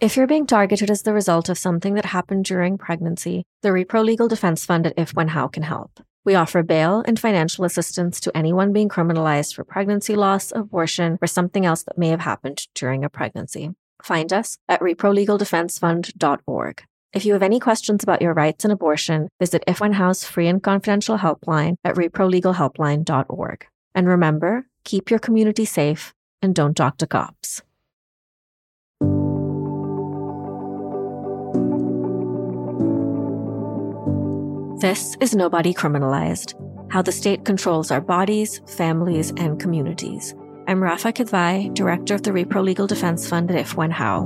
If you're being targeted as the result of something that happened during pregnancy, the Repro Legal Defense Fund at If When How can help. We offer bail and financial assistance to anyone being criminalized for pregnancy loss, abortion, or something else that may have happened during a pregnancy. Find us at reprolegaldefensefund.org. If you have any questions about your rights and abortion, visit If When How's free and confidential helpline at reprolegalhelpline.org. And remember, keep your community safe and don't talk to cops. This is Nobody Criminalized How the State Controls Our Bodies, Families, and Communities. I'm Rafa Kidvai, Director of the Repro Legal Defense Fund at If When How.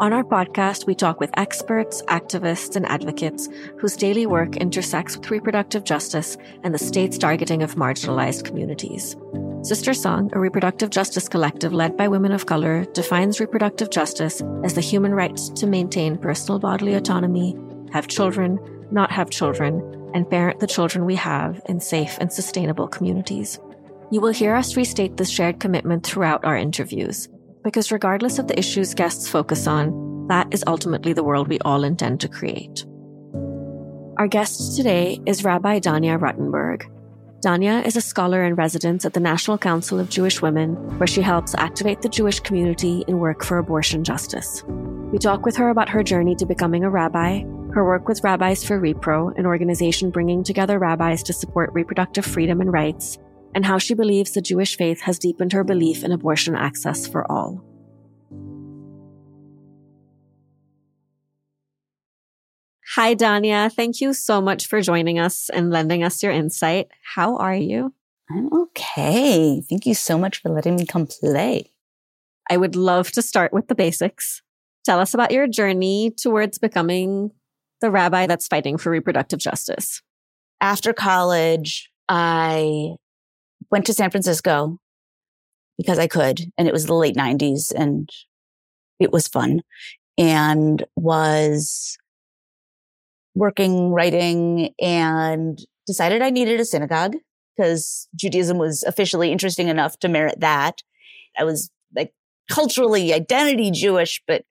On our podcast, we talk with experts, activists, and advocates whose daily work intersects with reproductive justice and the state's targeting of marginalized communities. SisterSong, a reproductive justice collective led by women of color, defines reproductive justice as the human right to maintain personal bodily autonomy, have children, not have children, and parent the children we have in safe and sustainable communities. You will hear us restate this shared commitment throughout our interviews, because regardless of the issues guests focus on, that is ultimately the world we all intend to create. Our guest today is Rabbi Danya Ruttenberg. Danya is a scholar in residence at the National Council of Jewish Women, where she helps activate the Jewish community in work for abortion justice. We talk with her about her journey to becoming a rabbi, her work with Rabbis for Repro, an organization bringing together rabbis to support reproductive freedom and rights, and how she believes the Jewish faith has deepened her belief in abortion access for all. Hi, Danya. Thank you so much for joining us and lending us your insight. How are you? I'm okay. Thank you so much for letting me come play. I would love to start with the basics. Tell us about your journey towards becoming the rabbi that's fighting for reproductive justice? After college, I went to San Francisco because I could, and it was the late 90s and it was fun and was working, writing, and decided I needed a synagogue because Judaism was officially interesting enough to merit that. I was like culturally identity Jewish, but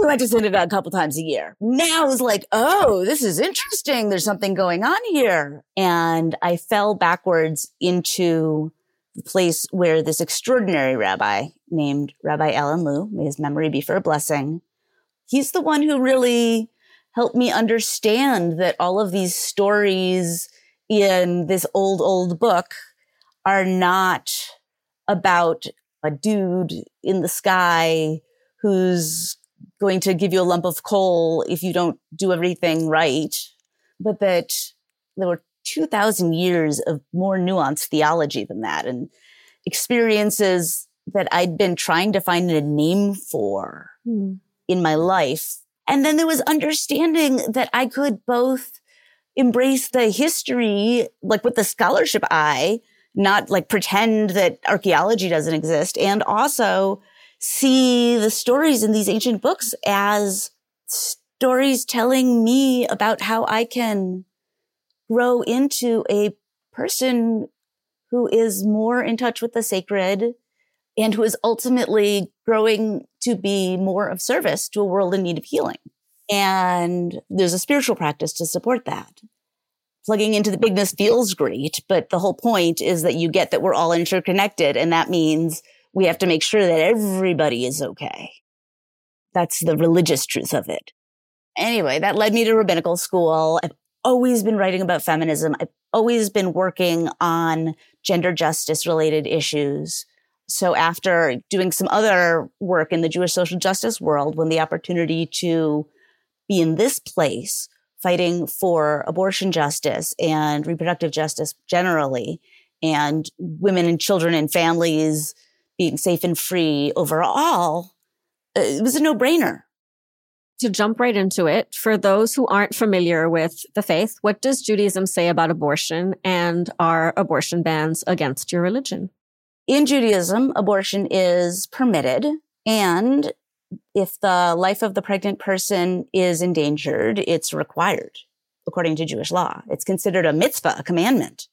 we went to synagogue a couple times a year. Now it's like, oh, this is interesting. There's something going on here. And I fell backwards into the place where this extraordinary rabbi named Rabbi Alan Lew, may his memory be for a blessing. He's the one who really helped me understand that all of these stories in this old, old book are not about a dude in the sky who's going to give you a lump of coal if you don't do everything right, but that there were 2000 years of more nuanced theology than that and experiences that I'd been trying to find a name for mm. in my life. And then there was understanding that I could both embrace the history, like with the scholarship eye, not like pretend that archaeology doesn't exist and also see the stories in these ancient books as stories telling me about how I can grow into a person who is more in touch with the sacred and who is ultimately growing to be more of service to a world in need of healing. And there's a spiritual practice to support that. Plugging into the bigness feels great, but the whole point is that you get that we're all interconnected. And that means we have to make sure that everybody is okay. That's the religious truth of it. Anyway, that led me to rabbinical school. I've always been writing about feminism. I've always been working on gender justice related issues. So after doing some other work in the Jewish social justice world, when the opportunity to be in this place fighting for abortion justice and reproductive justice generally, and women and children and families being safe and free overall, uh, it was a no brainer. To jump right into it, for those who aren't familiar with the faith, what does Judaism say about abortion and are abortion bans against your religion? In Judaism, abortion is permitted. And if the life of the pregnant person is endangered, it's required according to Jewish law. It's considered a mitzvah, a commandment.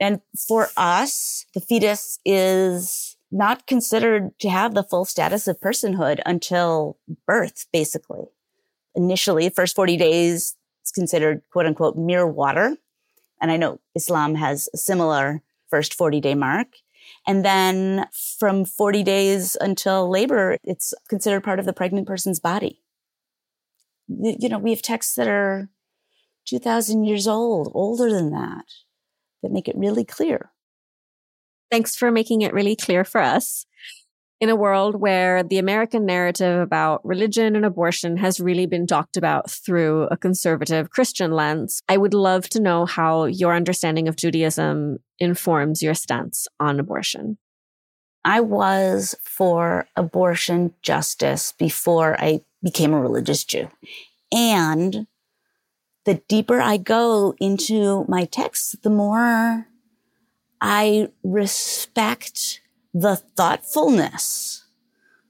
And for us, the fetus is not considered to have the full status of personhood until birth, basically. Initially, first 40 days, it's considered quote unquote mere water. And I know Islam has a similar first 40 day mark. And then from 40 days until labor, it's considered part of the pregnant person's body. You know, we have texts that are 2000 years old, older than that, that make it really clear. Thanks for making it really clear for us. In a world where the American narrative about religion and abortion has really been talked about through a conservative Christian lens, I would love to know how your understanding of Judaism informs your stance on abortion. I was for abortion justice before I became a religious Jew. And the deeper I go into my texts, the more I respect the thoughtfulness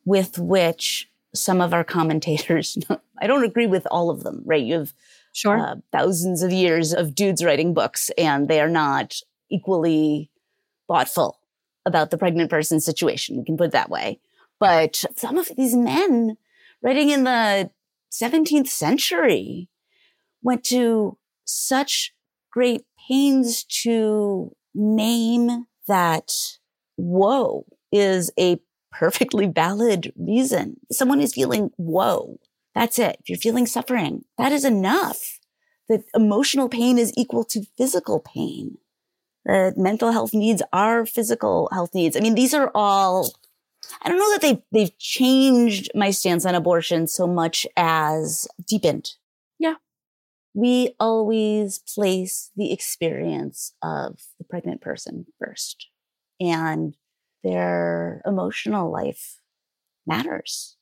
with which some of our commentators, I don't agree with all of them, right? You have sure. Uh, thousands of years of dudes writing books and they are not equally thoughtful about the pregnant person situation. We can put it that way. But some of these men writing in the 17th century went to such great pains to name that woe is a perfectly valid reason. Someone is feeling woe. That's it. If you're feeling suffering, that is enough. That emotional pain is equal to physical pain. That mental health needs are physical health needs. I mean, these are all, I don't know that they've, they've changed my stance on abortion so much as deepened we always place the experience of the pregnant person first and their emotional life matters.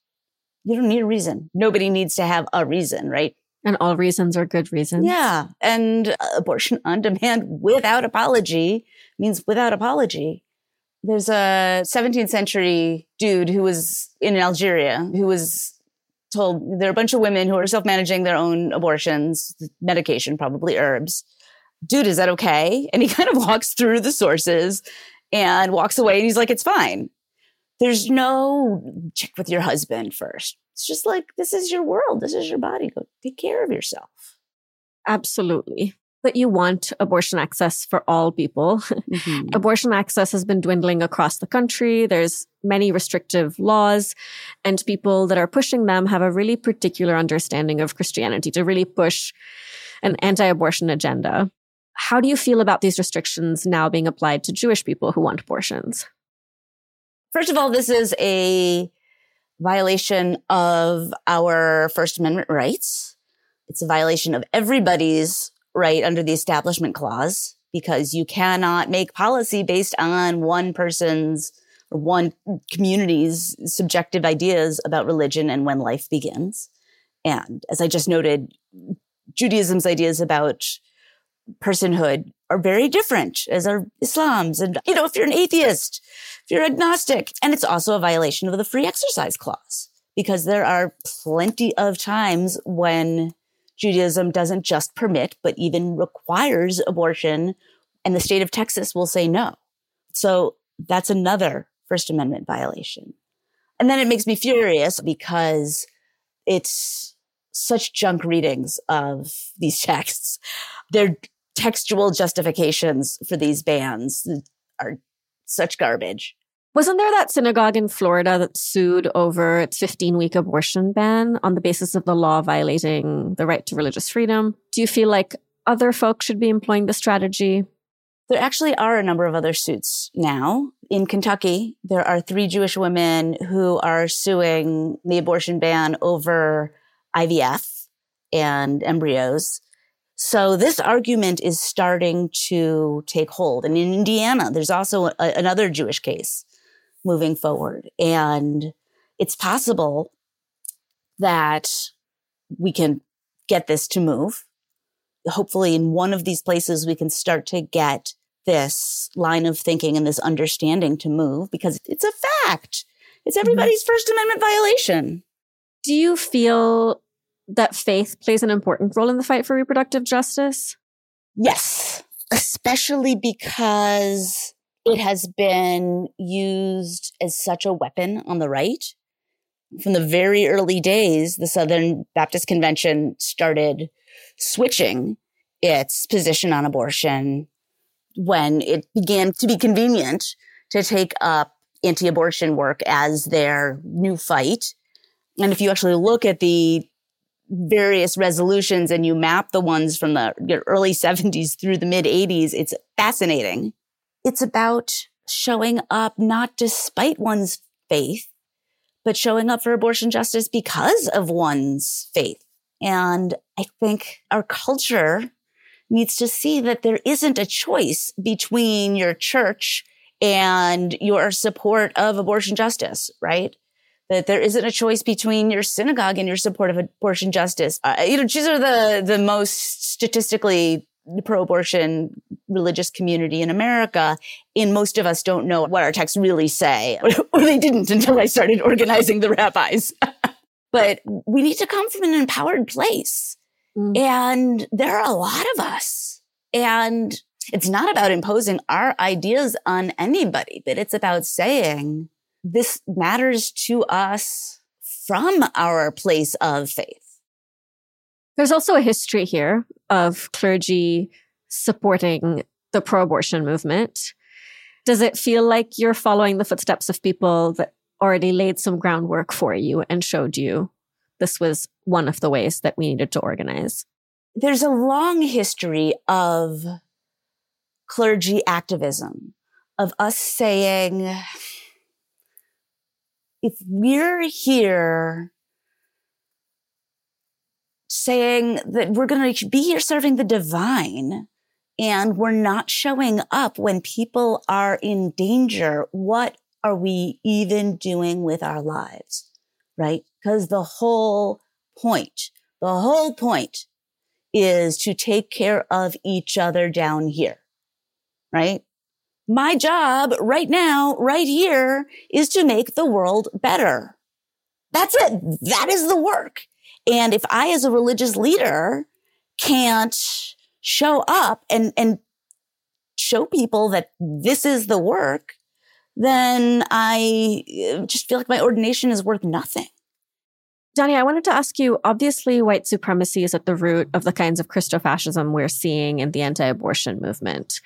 You don't need a reason. Nobody needs to have a reason, right? And all reasons are good reasons. Yeah. And abortion on demand without apology means without apology. There's a 17th century dude who was in Algeria who was told there are a bunch of women who are self-managing their own abortions, medication, probably herbs. Dude, is that okay? And he kind of walks through the sources and walks away and he's like, it's fine. There's no check with your husband first. It's just like, this is your world. This is your body. Go take care of yourself. Absolutely that you want abortion access for all people. Mm-hmm. abortion access has been dwindling across the country. There's many restrictive laws and people that are pushing them have a really particular understanding of Christianity to really push an anti-abortion agenda. How do you feel about these restrictions now being applied to Jewish people who want abortions? First of all, this is a violation of our First Amendment rights. It's a violation of everybody's right under the establishment clause because you cannot make policy based on one person's or one community's subjective ideas about religion and when life begins. And as I just noted, Judaism's ideas about personhood are very different as are Islam's. And, you know, if you're an atheist, if you're agnostic, and it's also a violation of the free exercise clause because there are plenty of times when Judaism doesn't just permit, but even requires abortion. And the state of Texas will say no. So that's another First Amendment violation. And then it makes me furious because it's such junk readings of these texts. Their textual justifications for these bans are such garbage. Wasn't there that synagogue in Florida that sued over its 15 week abortion ban on the basis of the law violating the right to religious freedom? Do you feel like other folks should be employing the strategy? There actually are a number of other suits now. In Kentucky, there are three Jewish women who are suing the abortion ban over IVF and embryos. So this argument is starting to take hold. And in Indiana, there's also a, another Jewish case moving forward. And it's possible that we can get this to move. Hopefully, in one of these places, we can start to get this line of thinking and this understanding to move because it's a fact. It's mm-hmm. everybody's. First Amendment violation. Do you feel that faith plays an important role in the fight for reproductive justice? Yes, especially because It has been used as such a weapon on the right. From the very early days, the Southern Baptist Convention started switching its position on abortion when it began to be convenient to take up anti abortion work as their new fight. And if you actually look at the various resolutions and you map the ones from the early 70s through the mid 80s, it's fascinating. It's about showing up not despite one's faith, but showing up for abortion justice because of one's faith. And I think our culture needs to see that there isn't a choice between your church and your support of abortion justice, right? that there isn't a choice between your synagogue and your support of abortion justice. Uh, you know, Jews are the the most statistically pro-abortion religious community in America. And most of us don't know what our texts really say, or they didn't until I started organizing the rabbis. but we need to come from an empowered place. Mm. And there are a lot of us. And it's not about imposing our ideas on anybody, but it's about saying, this matters to us from our place of faith. There's also a history here of clergy supporting the pro abortion movement. Does it feel like you're following the footsteps of people that already laid some groundwork for you and showed you this was one of the ways that we needed to organize? There's a long history of clergy activism, of us saying, if we're here saying that we're going to be here serving the divine and we're not showing up when people are in danger, what are we even doing with our lives? Right? Because the whole point, the whole point is to take care of each other down here. Right? my job right now, right here is to make the world better. That's it. That is the work. And if I, as a religious leader, can't show up and, and show people that this is the work, then I uh, just feel like my ordination is worth nothing. Danny, I wanted to ask you obviously, white supremacy is at the root of the kinds of Christofascism we're seeing in the anti abortion movement.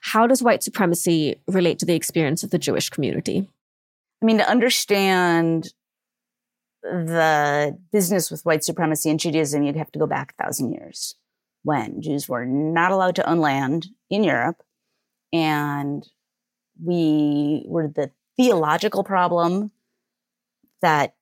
How does white supremacy relate to the experience of the Jewish community? I mean, to understand the business with white supremacy and Judaism, you'd have to go back a thousand years when Jews were not allowed to own land in Europe. And we were the theological problem that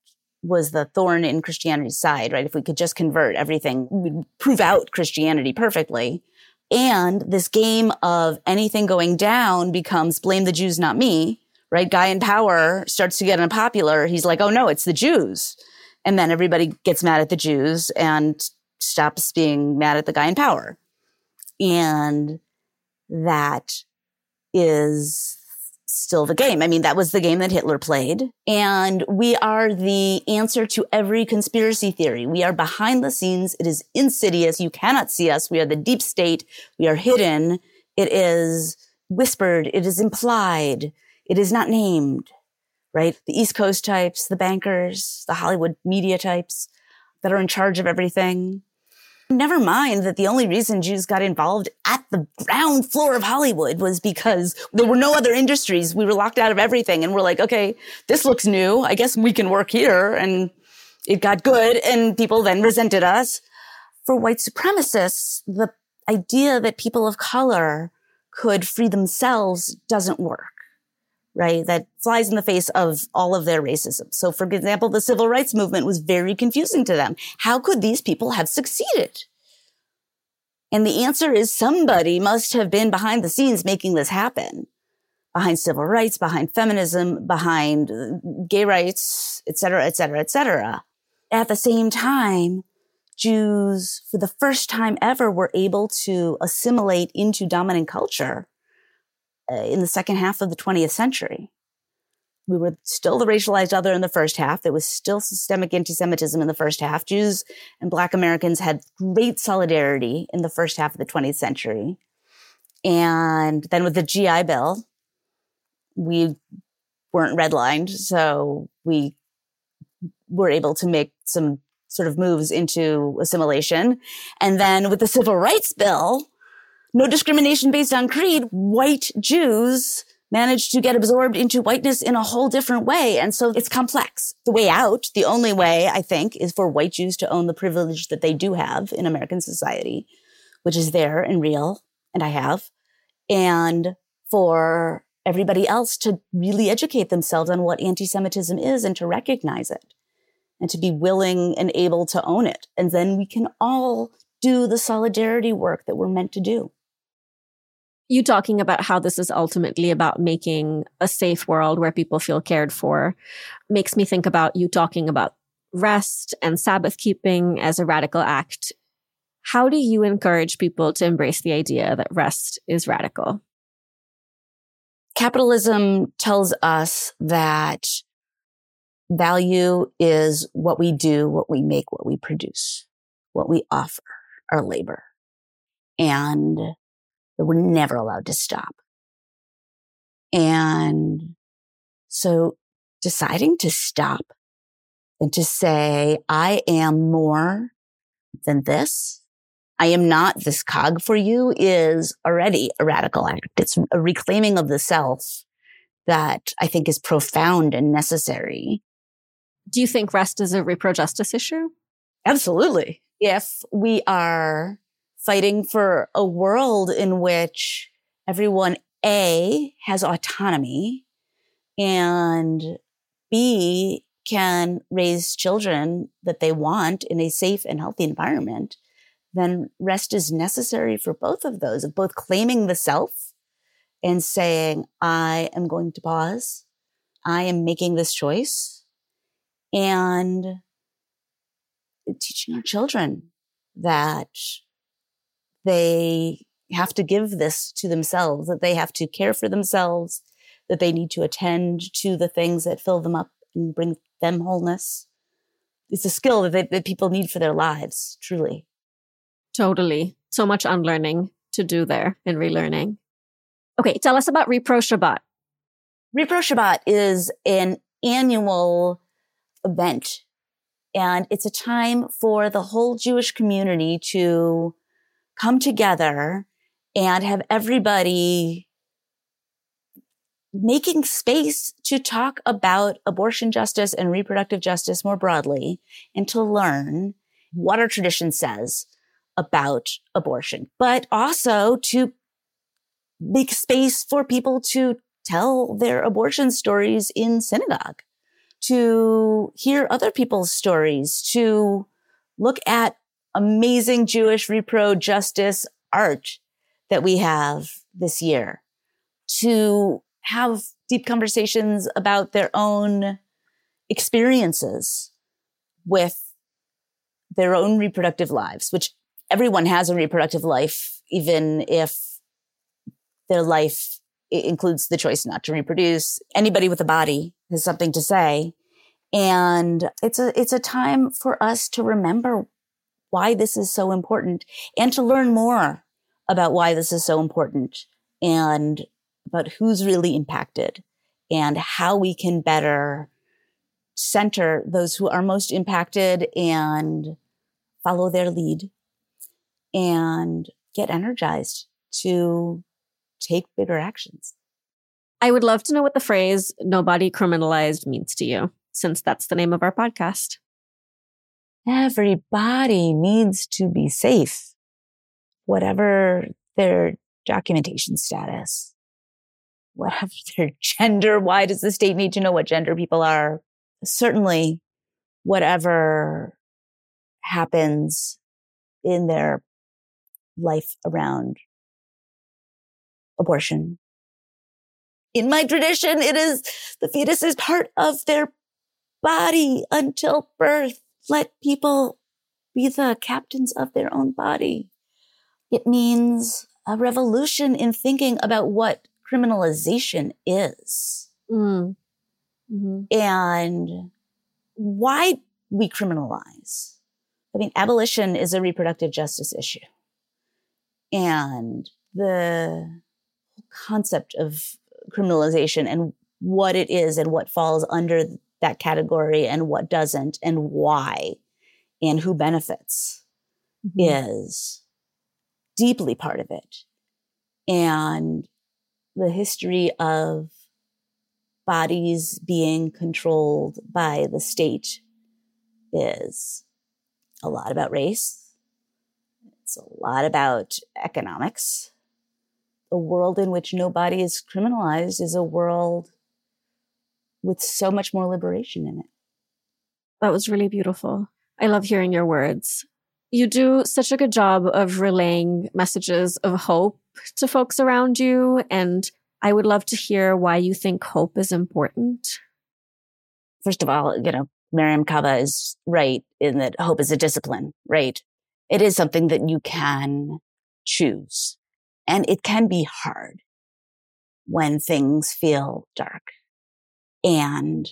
was the thorn in Christianity's side, right? If we could just convert everything, we'd prove out Christianity perfectly. And this game of anything going down becomes blame the Jews, not me, right? Guy in power starts to get unpopular. He's like, oh no, it's the Jews. And then everybody gets mad at the Jews and stops being mad at the guy in power. And that is still the game. I mean, that was the game that Hitler played. And we are the answer to every conspiracy theory. We are behind the scenes. It is insidious. You cannot see us. We are the deep state. We are hidden. It is whispered. It is implied. It is not named, right? The East Coast types, the bankers, the Hollywood media types that are in charge of everything. Never mind that the only reason Jews got involved at the ground floor of Hollywood was because there were no other industries. We were locked out of everything. And we're like, okay, this looks new. I guess we can work here. And it got good. And people then resented us. For white supremacists, the idea that people of color could free themselves doesn't work right? That flies in the face of all of their racism. So, for example, the civil rights movement was very confusing to them. How could these people have succeeded? And the answer is somebody must have been behind the scenes making this happen. Behind civil rights, behind feminism, behind uh, gay rights, et cetera, et cetera, et cetera. At the same time, Jews, for the first time ever, were able to assimilate into dominant culture uh, in the second half of the 20th century. We were still the racialized other in the first half. There was still systemic anti-Semitism in the first half. Jews and Black Americans had great solidarity in the first half of the 20th century. And then with the GI Bill, we weren't redlined. So we were able to make some sort of moves into assimilation. And then with the civil rights bill, no discrimination based on creed, white Jews managed to get absorbed into whiteness in a whole different way. And so it's complex. The way out, the only way I think is for white Jews to own the privilege that they do have in American society, which is there and real. And I have. And for everybody else to really educate themselves on what anti-Semitism is and to recognize it and to be willing and able to own it. And then we can all do the solidarity work that we're meant to do. You talking about how this is ultimately about making a safe world where people feel cared for makes me think about you talking about rest and Sabbath keeping as a radical act. How do you encourage people to embrace the idea that rest is radical? Capitalism tells us that value is what we do, what we make, what we produce, what we offer, our labor. And that we're never allowed to stop. And so deciding to stop and to say, I am more than this I am not this cog for you is already a radical act. It's a reclaiming of the self that I think is profound and necessary. Do you think rest is a repro justice issue? Absolutely. If we are fighting for a world in which everyone A has autonomy and B can raise children that they want in a safe and healthy environment, then rest is necessary for both of those of both claiming the self and saying, I am going to pause. I am making this choice and teaching our children that they have to give this to themselves, that they have to care for themselves, that they need to attend to the things that fill them up and bring them wholeness. It's a skill that, they, that people need for their lives, truly. Totally. So much unlearning to do there and relearning. Okay, tell us about Repro Shabbat. Repro Shabbat is an annual event and it's a time for the whole Jewish community to come together and have everybody making space to talk about abortion justice and reproductive justice more broadly and to learn what our tradition says about abortion, but also to make space for people to tell their abortion stories in synagogue, to hear other people's stories, to look at amazing Jewish repro justice art that we have this year, to have deep conversations about their own experiences with their own reproductive lives, which everyone has a reproductive life, even if their life includes the choice not to reproduce. Anybody with a body has something to say. And it's a, it's a time for us to remember why this is so important and to learn more about why this is so important and about who's really impacted and how we can better center those who are most impacted and follow their lead and get energized to take bigger actions. I would love to know what the phrase nobody criminalized means to you, since that's the name of our podcast. Everybody needs to be safe, whatever their documentation status, whatever their gender. Why does the state need to know what gender people are? Certainly, whatever happens in their life around abortion. In my tradition, it is the fetus is part of their body until birth. Let people be the captains of their own body. It means a revolution in thinking about what criminalization is. Mm. Mm-hmm. And why we criminalize. I mean, abolition is a reproductive justice issue. And the concept of criminalization and what it is and what falls under that category and what doesn't and why and who benefits mm-hmm. is deeply part of it. And the history of bodies being controlled by the state is a lot about race. It's a lot about economics. A world in which no body is criminalized is a world with so much more liberation in it. That was really beautiful. I love hearing your words. You do such a good job of relaying messages of hope to folks around you. And I would love to hear why you think hope is important. First of all, you know, Mariame Kaba is right in that hope is a discipline, right? It is something that you can choose and it can be hard when things feel dark and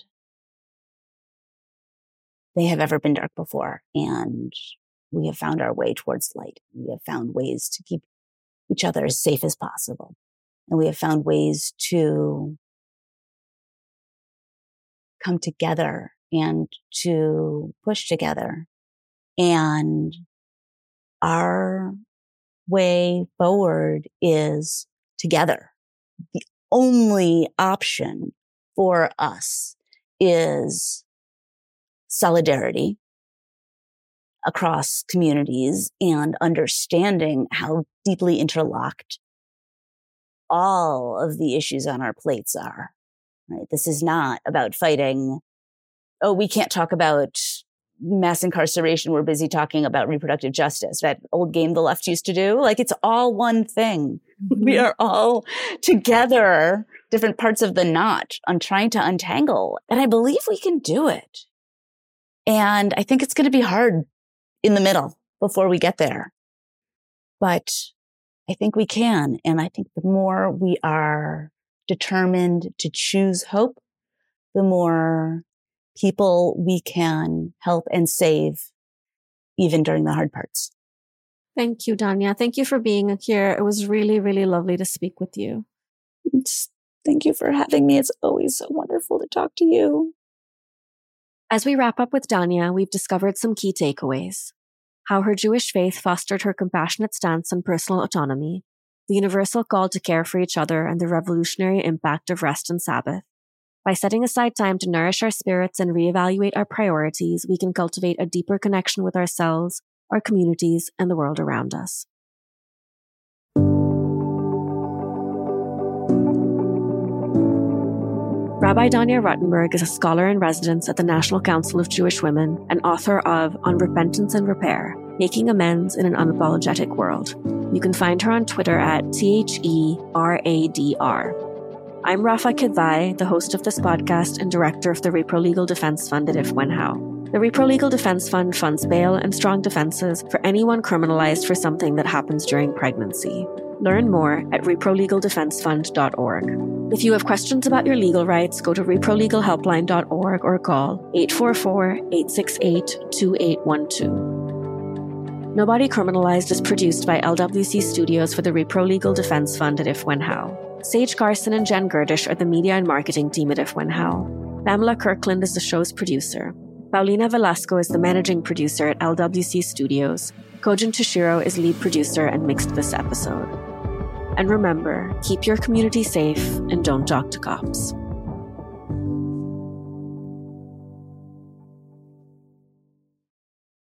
they have ever been dark before. And we have found our way towards light. We have found ways to keep each other as safe as possible. And we have found ways to come together and to push together. And our way forward is together. The only option for us is solidarity across communities and understanding how deeply interlocked all of the issues on our plates are. Right? This is not about fighting. Oh, we can't talk about mass incarceration. We're busy talking about reproductive justice. That old game the left used to do. Like it's all one thing. Mm-hmm. We are all together, different parts of the knot on trying to untangle. And I believe we can do it. And I think it's going to be hard in the middle before we get there. But I think we can. And I think the more we are determined to choose hope, the more people we can help and save even during the hard parts. Thank you, Danya. Thank you for being here. It was really, really lovely to speak with you. Thank you for having me. It's always so wonderful to talk to you. As we wrap up with Danya, we've discovered some key takeaways how her Jewish faith fostered her compassionate stance on personal autonomy, the universal call to care for each other, and the revolutionary impact of rest and Sabbath. By setting aside time to nourish our spirits and reevaluate our priorities, we can cultivate a deeper connection with ourselves, our communities, and the world around us. Rabbi Danya Ruttenberg is a scholar in residence at the National Council of Jewish Women and author of On Repentance and Repair Making Amends in an Unapologetic World. You can find her on Twitter at T H E R A D R. I'm Rafa Kidvai, the host of this podcast and director of the Repro Legal Defense Fund at If When How. The Repro Legal Defense Fund funds bail and strong defenses for anyone criminalized for something that happens during pregnancy. Learn more at reprolegaldefensefund.org. If you have questions about your legal rights, go to reprolegalhelpline.org or call 844 868 2812. Nobody Criminalized is produced by LWC Studios for the Repro Legal Defense Fund at If When How. Sage Carson and Jen Gerdish are the media and marketing team at If When How. Pamela Kirkland is the show's producer. Paulina Velasco is the managing producer at LWC Studios. Kojin Toshiro is lead producer and mixed this episode. And remember, keep your community safe and don't talk to cops.